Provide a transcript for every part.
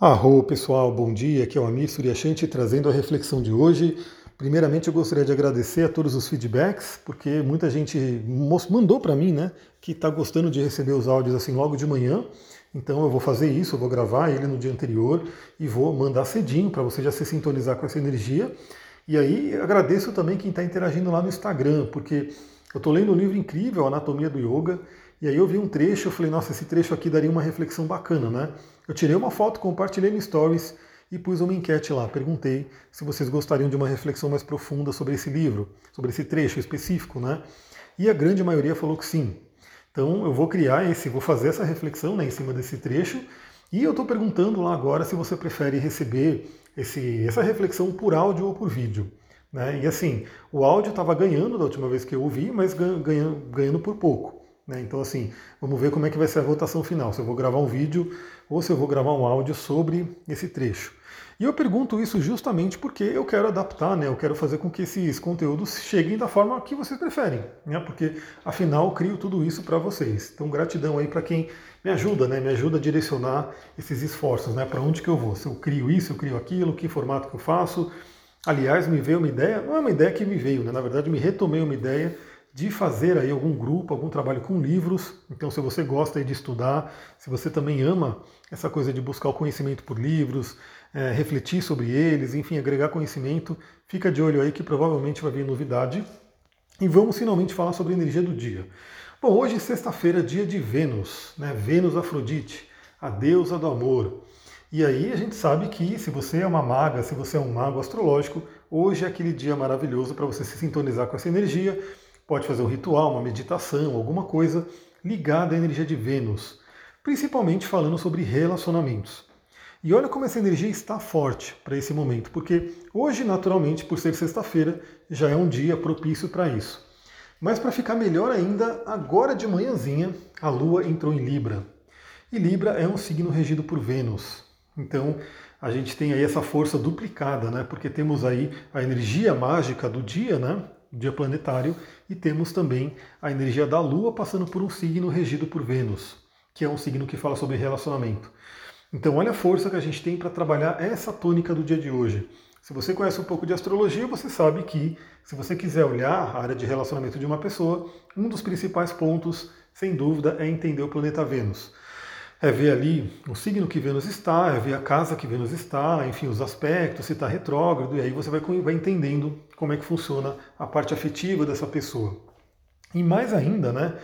Arro pessoal, bom dia. Aqui é o Amir Suryashanti trazendo a reflexão de hoje. Primeiramente, eu gostaria de agradecer a todos os feedbacks, porque muita gente mandou para mim, né, que está gostando de receber os áudios assim logo de manhã. Então eu vou fazer isso, eu vou gravar ele no dia anterior e vou mandar cedinho para você já se sintonizar com essa energia. E aí agradeço também quem está interagindo lá no Instagram, porque eu estou lendo um livro incrível, Anatomia do Yoga, e aí eu vi um trecho, eu falei, nossa, esse trecho aqui daria uma reflexão bacana, né? Eu tirei uma foto, compartilhei no Stories e pus uma enquete lá. Perguntei se vocês gostariam de uma reflexão mais profunda sobre esse livro, sobre esse trecho específico, né? E a grande maioria falou que sim. Então eu vou criar esse, vou fazer essa reflexão né, em cima desse trecho. E eu estou perguntando lá agora se você prefere receber esse, essa reflexão por áudio ou por vídeo. Né? E assim, o áudio estava ganhando da última vez que eu ouvi, mas ganhando, ganhando por pouco. Né? Então, assim, vamos ver como é que vai ser a votação final. Se eu vou gravar um vídeo ou se eu vou gravar um áudio sobre esse trecho. E eu pergunto isso justamente porque eu quero adaptar, né? Eu quero fazer com que esses conteúdos cheguem da forma que vocês preferem, né? Porque afinal eu crio tudo isso para vocês. Então gratidão aí para quem me ajuda, né? Me ajuda a direcionar esses esforços, né? Para onde que eu vou? Se eu crio isso, eu crio aquilo, que formato que eu faço? Aliás, me veio uma ideia, não é uma ideia que me veio, né? Na verdade, me retomei uma ideia de fazer aí algum grupo, algum trabalho com livros. Então, se você gosta de estudar, se você também ama essa coisa de buscar o conhecimento por livros, é, refletir sobre eles, enfim, agregar conhecimento, fica de olho aí que provavelmente vai vir novidade. E vamos finalmente falar sobre a energia do dia. Bom, hoje sexta-feira, dia de Vênus, né? Vênus Afrodite, a deusa do amor. E aí a gente sabe que se você é uma maga, se você é um mago astrológico, hoje é aquele dia maravilhoso para você se sintonizar com essa energia Pode fazer um ritual, uma meditação, alguma coisa ligada à energia de Vênus, principalmente falando sobre relacionamentos. E olha como essa energia está forte para esse momento, porque hoje, naturalmente, por ser sexta-feira, já é um dia propício para isso. Mas para ficar melhor ainda, agora de manhãzinha, a Lua entrou em Libra. E Libra é um signo regido por Vênus. Então, a gente tem aí essa força duplicada, né? Porque temos aí a energia mágica do dia, né? Dia planetário, e temos também a energia da Lua passando por um signo regido por Vênus, que é um signo que fala sobre relacionamento. Então, olha a força que a gente tem para trabalhar essa tônica do dia de hoje. Se você conhece um pouco de astrologia, você sabe que, se você quiser olhar a área de relacionamento de uma pessoa, um dos principais pontos, sem dúvida, é entender o planeta Vênus é ver ali o signo que Vênus está, é ver a casa que Vênus está, enfim, os aspectos, se está retrógrado, e aí você vai, vai entendendo como é que funciona a parte afetiva dessa pessoa. E mais ainda, né?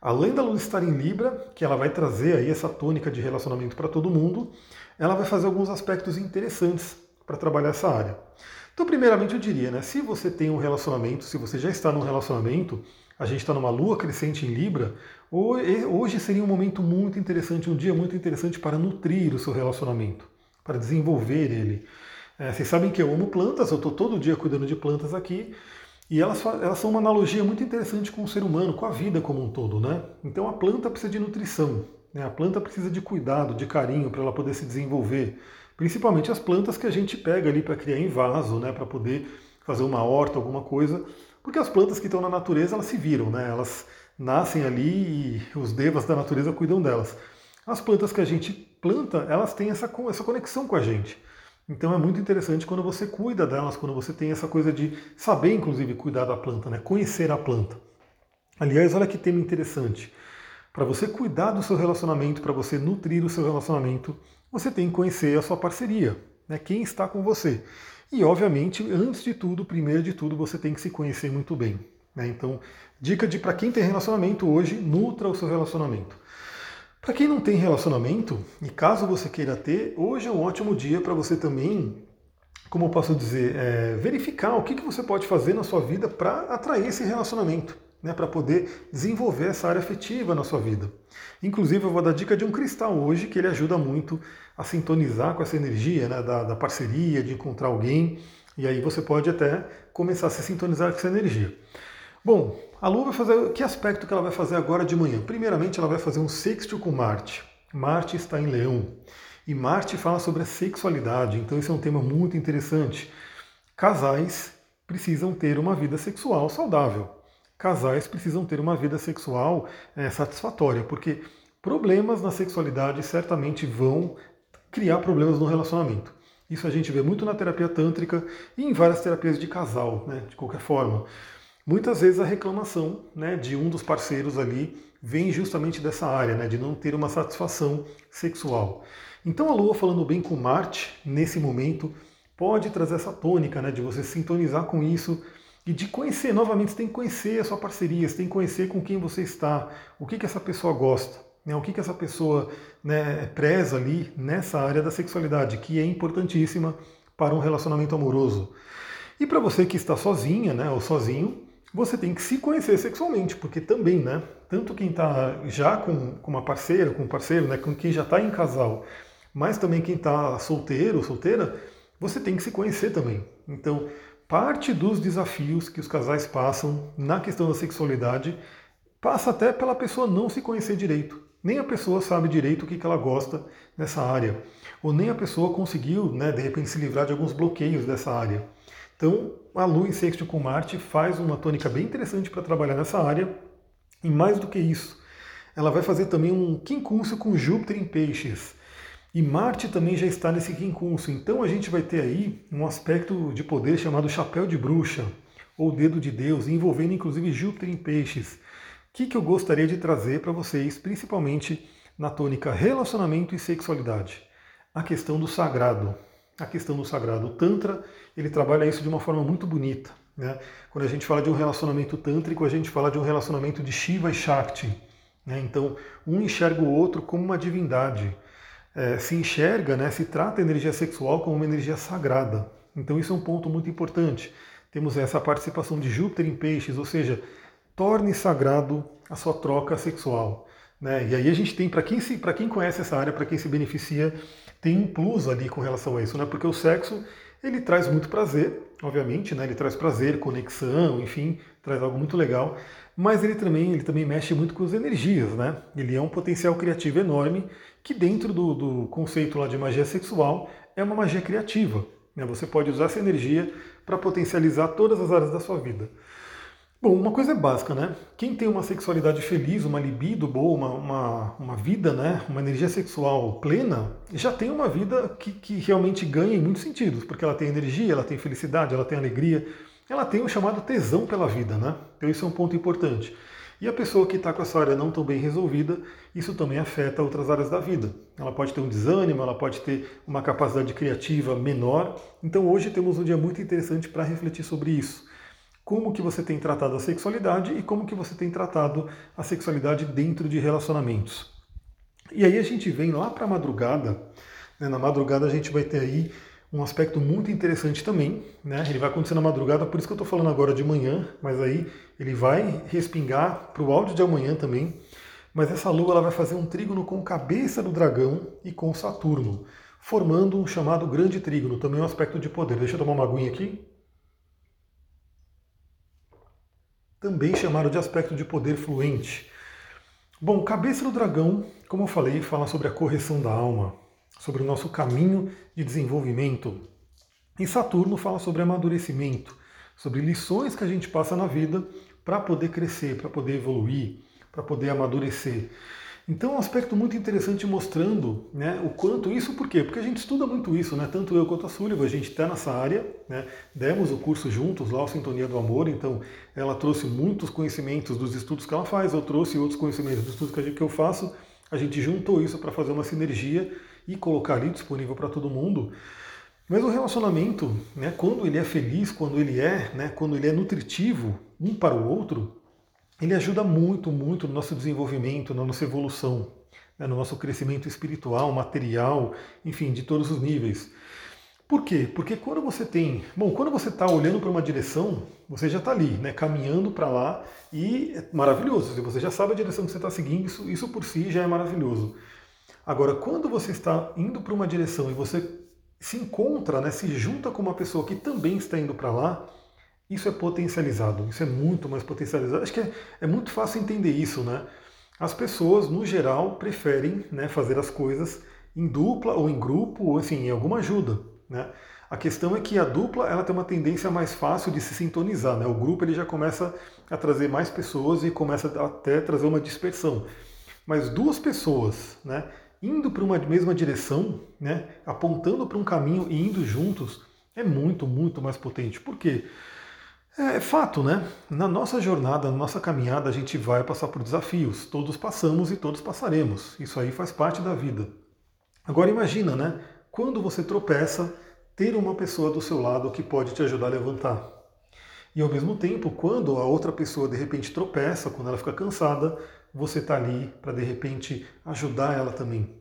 Além da Lua estar em Libra, que ela vai trazer aí essa tônica de relacionamento para todo mundo, ela vai fazer alguns aspectos interessantes para trabalhar essa área. Então, primeiramente, eu diria, né? Se você tem um relacionamento, se você já está num relacionamento, a gente está numa lua crescente em Libra, hoje seria um momento muito interessante, um dia muito interessante para nutrir o seu relacionamento, para desenvolver ele. É, vocês sabem que eu amo plantas, eu estou todo dia cuidando de plantas aqui, e elas, elas são uma analogia muito interessante com o ser humano, com a vida como um todo, né? Então a planta precisa de nutrição, né? a planta precisa de cuidado, de carinho para ela poder se desenvolver. Principalmente as plantas que a gente pega ali para criar em vaso, né? para poder fazer uma horta, alguma coisa. Porque as plantas que estão na natureza, elas se viram, né? Elas nascem ali e os devas da natureza cuidam delas. As plantas que a gente planta, elas têm essa, essa conexão com a gente. Então é muito interessante quando você cuida delas, quando você tem essa coisa de saber, inclusive, cuidar da planta, né? conhecer a planta. Aliás, olha que tema interessante. Para você cuidar do seu relacionamento, para você nutrir o seu relacionamento, você tem que conhecer a sua parceria, né? quem está com você. E, obviamente, antes de tudo, primeiro de tudo, você tem que se conhecer muito bem. Né? Então, dica de para quem tem relacionamento hoje, nutra o seu relacionamento. Para quem não tem relacionamento, e caso você queira ter, hoje é um ótimo dia para você também, como eu posso dizer, é, verificar o que, que você pode fazer na sua vida para atrair esse relacionamento né, para poder desenvolver essa área afetiva na sua vida. Inclusive, eu vou dar dica de um cristal hoje que ele ajuda muito a sintonizar com essa energia né, da, da parceria, de encontrar alguém, e aí você pode até começar a se sintonizar com essa energia. Bom, a Lua vai fazer. Que aspecto que ela vai fazer agora de manhã? Primeiramente, ela vai fazer um sexto com Marte. Marte está em Leão. E Marte fala sobre a sexualidade, então isso é um tema muito interessante. Casais precisam ter uma vida sexual saudável casais precisam ter uma vida sexual é, satisfatória, porque problemas na sexualidade certamente vão criar problemas no relacionamento. Isso a gente vê muito na terapia tântrica e em várias terapias de casal, né, de qualquer forma. Muitas vezes a reclamação né, de um dos parceiros ali vem justamente dessa área, né, de não ter uma satisfação sexual. Então a Lua falando bem com Marte nesse momento pode trazer essa tônica, né, de você sintonizar com isso e de conhecer novamente. Você tem que conhecer a sua parceria, você tem que conhecer com quem você está, o que que essa pessoa gosta, né, o que que essa pessoa né, preza ali nessa área da sexualidade, que é importantíssima para um relacionamento amoroso. E para você que está sozinha, né, ou sozinho, você tem que se conhecer sexualmente, porque também, né? Tanto quem está já com, com, uma parceira, com um parceiro, né? Com quem já está em casal, mas também quem está solteiro ou solteira, você tem que se conhecer também. Então, parte dos desafios que os casais passam na questão da sexualidade passa até pela pessoa não se conhecer direito. Nem a pessoa sabe direito o que, que ela gosta nessa área. Ou nem a pessoa conseguiu, né, de repente, se livrar de alguns bloqueios dessa área. Então, a Lua em sexto com Marte faz uma tônica bem interessante para trabalhar nessa área. E mais do que isso, ela vai fazer também um quincúncio com Júpiter em Peixes. E Marte também já está nesse quincúncio. Então a gente vai ter aí um aspecto de poder chamado chapéu de bruxa, ou dedo de Deus, envolvendo inclusive Júpiter em Peixes. O que, que eu gostaria de trazer para vocês, principalmente na tônica relacionamento e sexualidade? A questão do sagrado a questão do sagrado. O Tantra, ele trabalha isso de uma forma muito bonita. Né? Quando a gente fala de um relacionamento tântrico, a gente fala de um relacionamento de Shiva e Shakti. Né? Então, um enxerga o outro como uma divindade. É, se enxerga, né, se trata a energia sexual como uma energia sagrada. Então, isso é um ponto muito importante. Temos essa participação de Júpiter em peixes, ou seja, torne sagrado a sua troca sexual. Né? E aí a gente tem, para quem, quem conhece essa área, para quem se beneficia, tem um plus ali com relação a isso, né? Porque o sexo ele traz muito prazer, obviamente, né? Ele traz prazer, conexão, enfim, traz algo muito legal. Mas ele também, ele também mexe muito com as energias, né? Ele é um potencial criativo enorme que dentro do, do conceito lá de magia sexual é uma magia criativa. Né? Você pode usar essa energia para potencializar todas as áreas da sua vida. Bom, uma coisa é básica, né? Quem tem uma sexualidade feliz, uma libido boa, uma, uma, uma vida, né? Uma energia sexual plena, já tem uma vida que, que realmente ganha em muitos sentidos, porque ela tem energia, ela tem felicidade, ela tem alegria, ela tem o chamado tesão pela vida, né? Então isso é um ponto importante. E a pessoa que está com essa área não tão bem resolvida, isso também afeta outras áreas da vida. Ela pode ter um desânimo, ela pode ter uma capacidade criativa menor. Então hoje temos um dia muito interessante para refletir sobre isso como que você tem tratado a sexualidade e como que você tem tratado a sexualidade dentro de relacionamentos. E aí a gente vem lá para a madrugada, né? na madrugada a gente vai ter aí um aspecto muito interessante também, né? ele vai acontecer na madrugada, por isso que eu estou falando agora de manhã, mas aí ele vai respingar para o áudio de amanhã também, mas essa lua ela vai fazer um trígono com cabeça do dragão e com Saturno, formando um chamado grande trígono, também um aspecto de poder. Deixa eu tomar uma aguinha aqui. Também chamaram de aspecto de poder fluente. Bom, cabeça do dragão, como eu falei, fala sobre a correção da alma, sobre o nosso caminho de desenvolvimento. E Saturno fala sobre amadurecimento, sobre lições que a gente passa na vida para poder crescer, para poder evoluir, para poder amadurecer. Então, um aspecto muito interessante mostrando né, o quanto isso, por quê? Porque a gente estuda muito isso, né? tanto eu quanto a Súliva, a gente está nessa área, né? demos o curso juntos lá, o Sintonia do Amor, então ela trouxe muitos conhecimentos dos estudos que ela faz, eu trouxe outros conhecimentos dos estudos que eu faço, a gente juntou isso para fazer uma sinergia e colocar ali disponível para todo mundo. Mas o relacionamento, né, quando ele é feliz, quando ele é, né, quando ele é nutritivo um para o outro, ele ajuda muito, muito no nosso desenvolvimento, na nossa evolução, né, no nosso crescimento espiritual, material, enfim, de todos os níveis. Por quê? Porque quando você tem. Bom, quando você está olhando para uma direção, você já está ali, né, caminhando para lá e é maravilhoso. Se você já sabe a direção que você está seguindo, isso, isso por si já é maravilhoso. Agora, quando você está indo para uma direção e você se encontra, né, se junta com uma pessoa que também está indo para lá, isso é potencializado, isso é muito mais potencializado. Acho que é, é muito fácil entender isso, né? As pessoas, no geral, preferem né, fazer as coisas em dupla ou em grupo, ou assim, em alguma ajuda. Né? A questão é que a dupla ela tem uma tendência mais fácil de se sintonizar. Né? O grupo ele já começa a trazer mais pessoas e começa até a trazer uma dispersão. Mas duas pessoas, né, indo para uma mesma direção, né, apontando para um caminho e indo juntos, é muito, muito mais potente. Por quê? É, é fato, né? Na nossa jornada, na nossa caminhada, a gente vai passar por desafios. Todos passamos e todos passaremos. Isso aí faz parte da vida. Agora imagina, né? Quando você tropeça, ter uma pessoa do seu lado que pode te ajudar a levantar. E ao mesmo tempo, quando a outra pessoa de repente tropeça, quando ela fica cansada, você está ali para de repente ajudar ela também.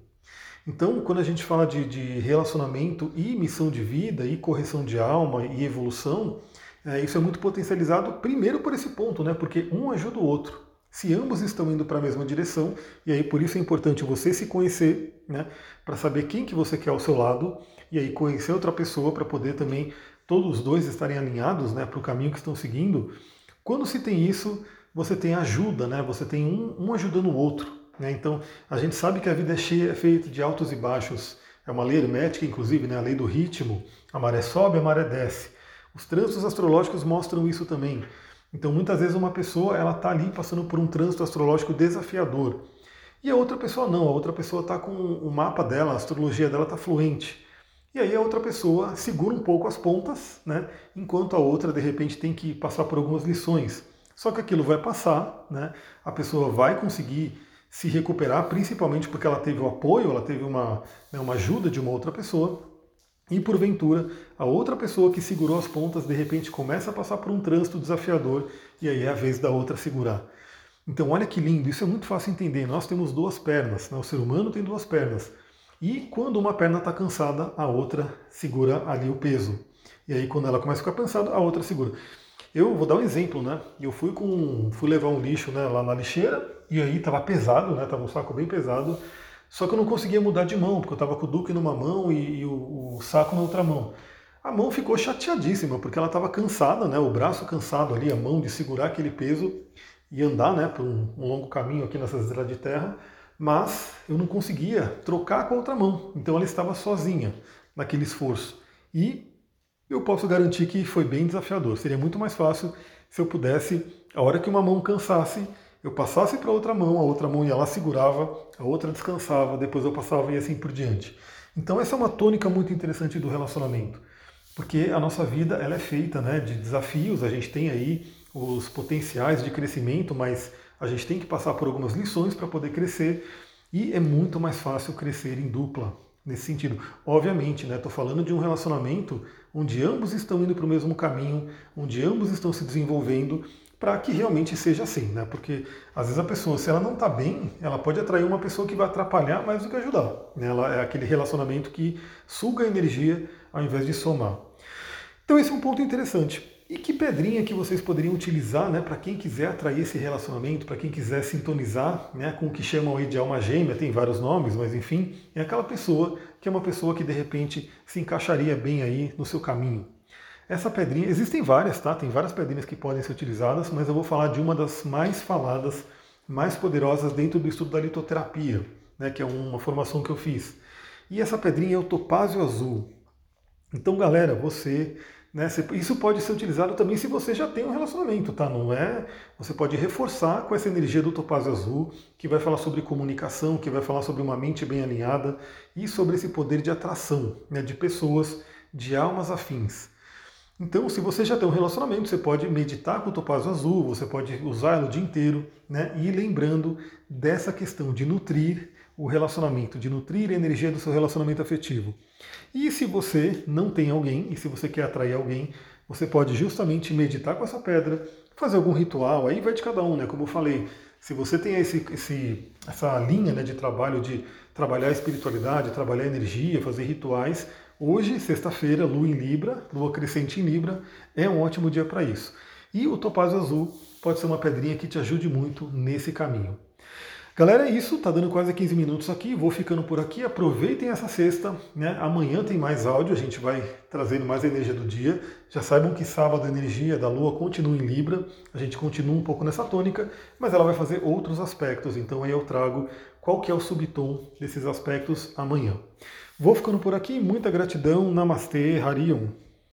Então, quando a gente fala de, de, relacionamento e missão de vida, e correção de alma e evolução, é, isso é muito potencializado primeiro por esse ponto, né? Porque um ajuda o outro. Se ambos estão indo para a mesma direção, e aí por isso é importante você se conhecer, né? Para saber quem que você quer ao seu lado, e aí conhecer outra pessoa para poder também todos os dois estarem alinhados, né? Para o caminho que estão seguindo. Quando se tem isso, você tem ajuda, né? Você tem um, um ajudando o outro. Né? Então, a gente sabe que a vida é cheia, é feita de altos e baixos. É uma lei hermética, inclusive, né? a lei do ritmo. A maré sobe, a maré desce. Os trânsitos astrológicos mostram isso também. Então, muitas vezes uma pessoa ela está ali passando por um trânsito astrológico desafiador. E a outra pessoa não, a outra pessoa está com o mapa dela, a astrologia dela está fluente. E aí a outra pessoa segura um pouco as pontas, né? enquanto a outra, de repente, tem que passar por algumas lições. Só que aquilo vai passar, né? a pessoa vai conseguir se recuperar, principalmente porque ela teve o apoio, ela teve uma, né, uma ajuda de uma outra pessoa. E porventura, a outra pessoa que segurou as pontas de repente começa a passar por um trânsito desafiador e aí é a vez da outra segurar. Então, olha que lindo, isso é muito fácil entender. Nós temos duas pernas, né? o ser humano tem duas pernas. E quando uma perna está cansada, a outra segura ali o peso. E aí, quando ela começa a ficar cansada, a outra segura. Eu vou dar um exemplo, né? Eu fui com, fui levar um lixo né, lá na lixeira e aí estava pesado, né? Tava um saco bem pesado. Só que eu não conseguia mudar de mão, porque eu estava com o duque numa mão e, e o, o, saco na outra mão. A mão ficou chateadíssima, porque ela estava cansada, né? O braço cansado ali, a mão de segurar aquele peso e andar, né? Por um, um longo caminho aqui nessa estrada de terra. Mas eu não conseguia trocar com a outra mão. Então ela estava sozinha naquele esforço. E eu posso garantir que foi bem desafiador. Seria muito mais fácil se eu pudesse, a hora que uma mão cansasse, eu passasse para outra mão, a outra mão ia lá, segurava, a outra descansava, depois eu passava e assim por diante. Então essa é uma tônica muito interessante do relacionamento, porque a nossa vida ela é feita né, de desafios, a gente tem aí os potenciais de crescimento, mas a gente tem que passar por algumas lições para poder crescer e é muito mais fácil crescer em dupla nesse sentido. Obviamente, né, estou falando de um relacionamento onde ambos estão indo para o mesmo caminho, onde ambos estão se desenvolvendo, para que realmente seja assim, né? Porque às vezes a pessoa, se ela não está bem, ela pode atrair uma pessoa que vai atrapalhar mais do que ajudar. Né? Ela é aquele relacionamento que suga energia ao invés de somar. Então esse é um ponto interessante. E que pedrinha que vocês poderiam utilizar né, para quem quiser atrair esse relacionamento, para quem quiser sintonizar né, com o que chamam aí de alma gêmea, tem vários nomes, mas enfim, é aquela pessoa que é uma pessoa que de repente se encaixaria bem aí no seu caminho. Essa pedrinha, existem várias, tá? Tem várias pedrinhas que podem ser utilizadas, mas eu vou falar de uma das mais faladas, mais poderosas dentro do estudo da litoterapia, né, que é uma formação que eu fiz. E essa pedrinha é o topázio azul. Então, galera, você né? Isso pode ser utilizado também se você já tem um relacionamento, tá? Não é? Você pode reforçar com essa energia do topázio azul, que vai falar sobre comunicação, que vai falar sobre uma mente bem alinhada e sobre esse poder de atração, né? De pessoas, de almas afins. Então, se você já tem um relacionamento, você pode meditar com o topázio azul, você pode usá-lo o dia inteiro, né? E lembrando dessa questão de nutrir o relacionamento, de nutrir a energia do seu relacionamento afetivo. E se você não tem alguém, e se você quer atrair alguém, você pode justamente meditar com essa pedra, fazer algum ritual, aí vai de cada um, né? Como eu falei, se você tem esse, esse, essa linha né, de trabalho de trabalhar a espiritualidade, trabalhar a energia, fazer rituais, hoje, sexta-feira, lua em Libra, lua crescente em Libra, é um ótimo dia para isso. E o topázio azul pode ser uma pedrinha que te ajude muito nesse caminho. Galera, é isso, tá dando quase 15 minutos aqui, vou ficando por aqui, aproveitem essa sexta, né? Amanhã tem mais áudio, a gente vai trazendo mais energia do dia. Já saibam que sábado a energia da Lua continua em Libra, a gente continua um pouco nessa tônica, mas ela vai fazer outros aspectos, então aí eu trago qual que é o subtom desses aspectos amanhã. Vou ficando por aqui, muita gratidão, Namastê, Harion.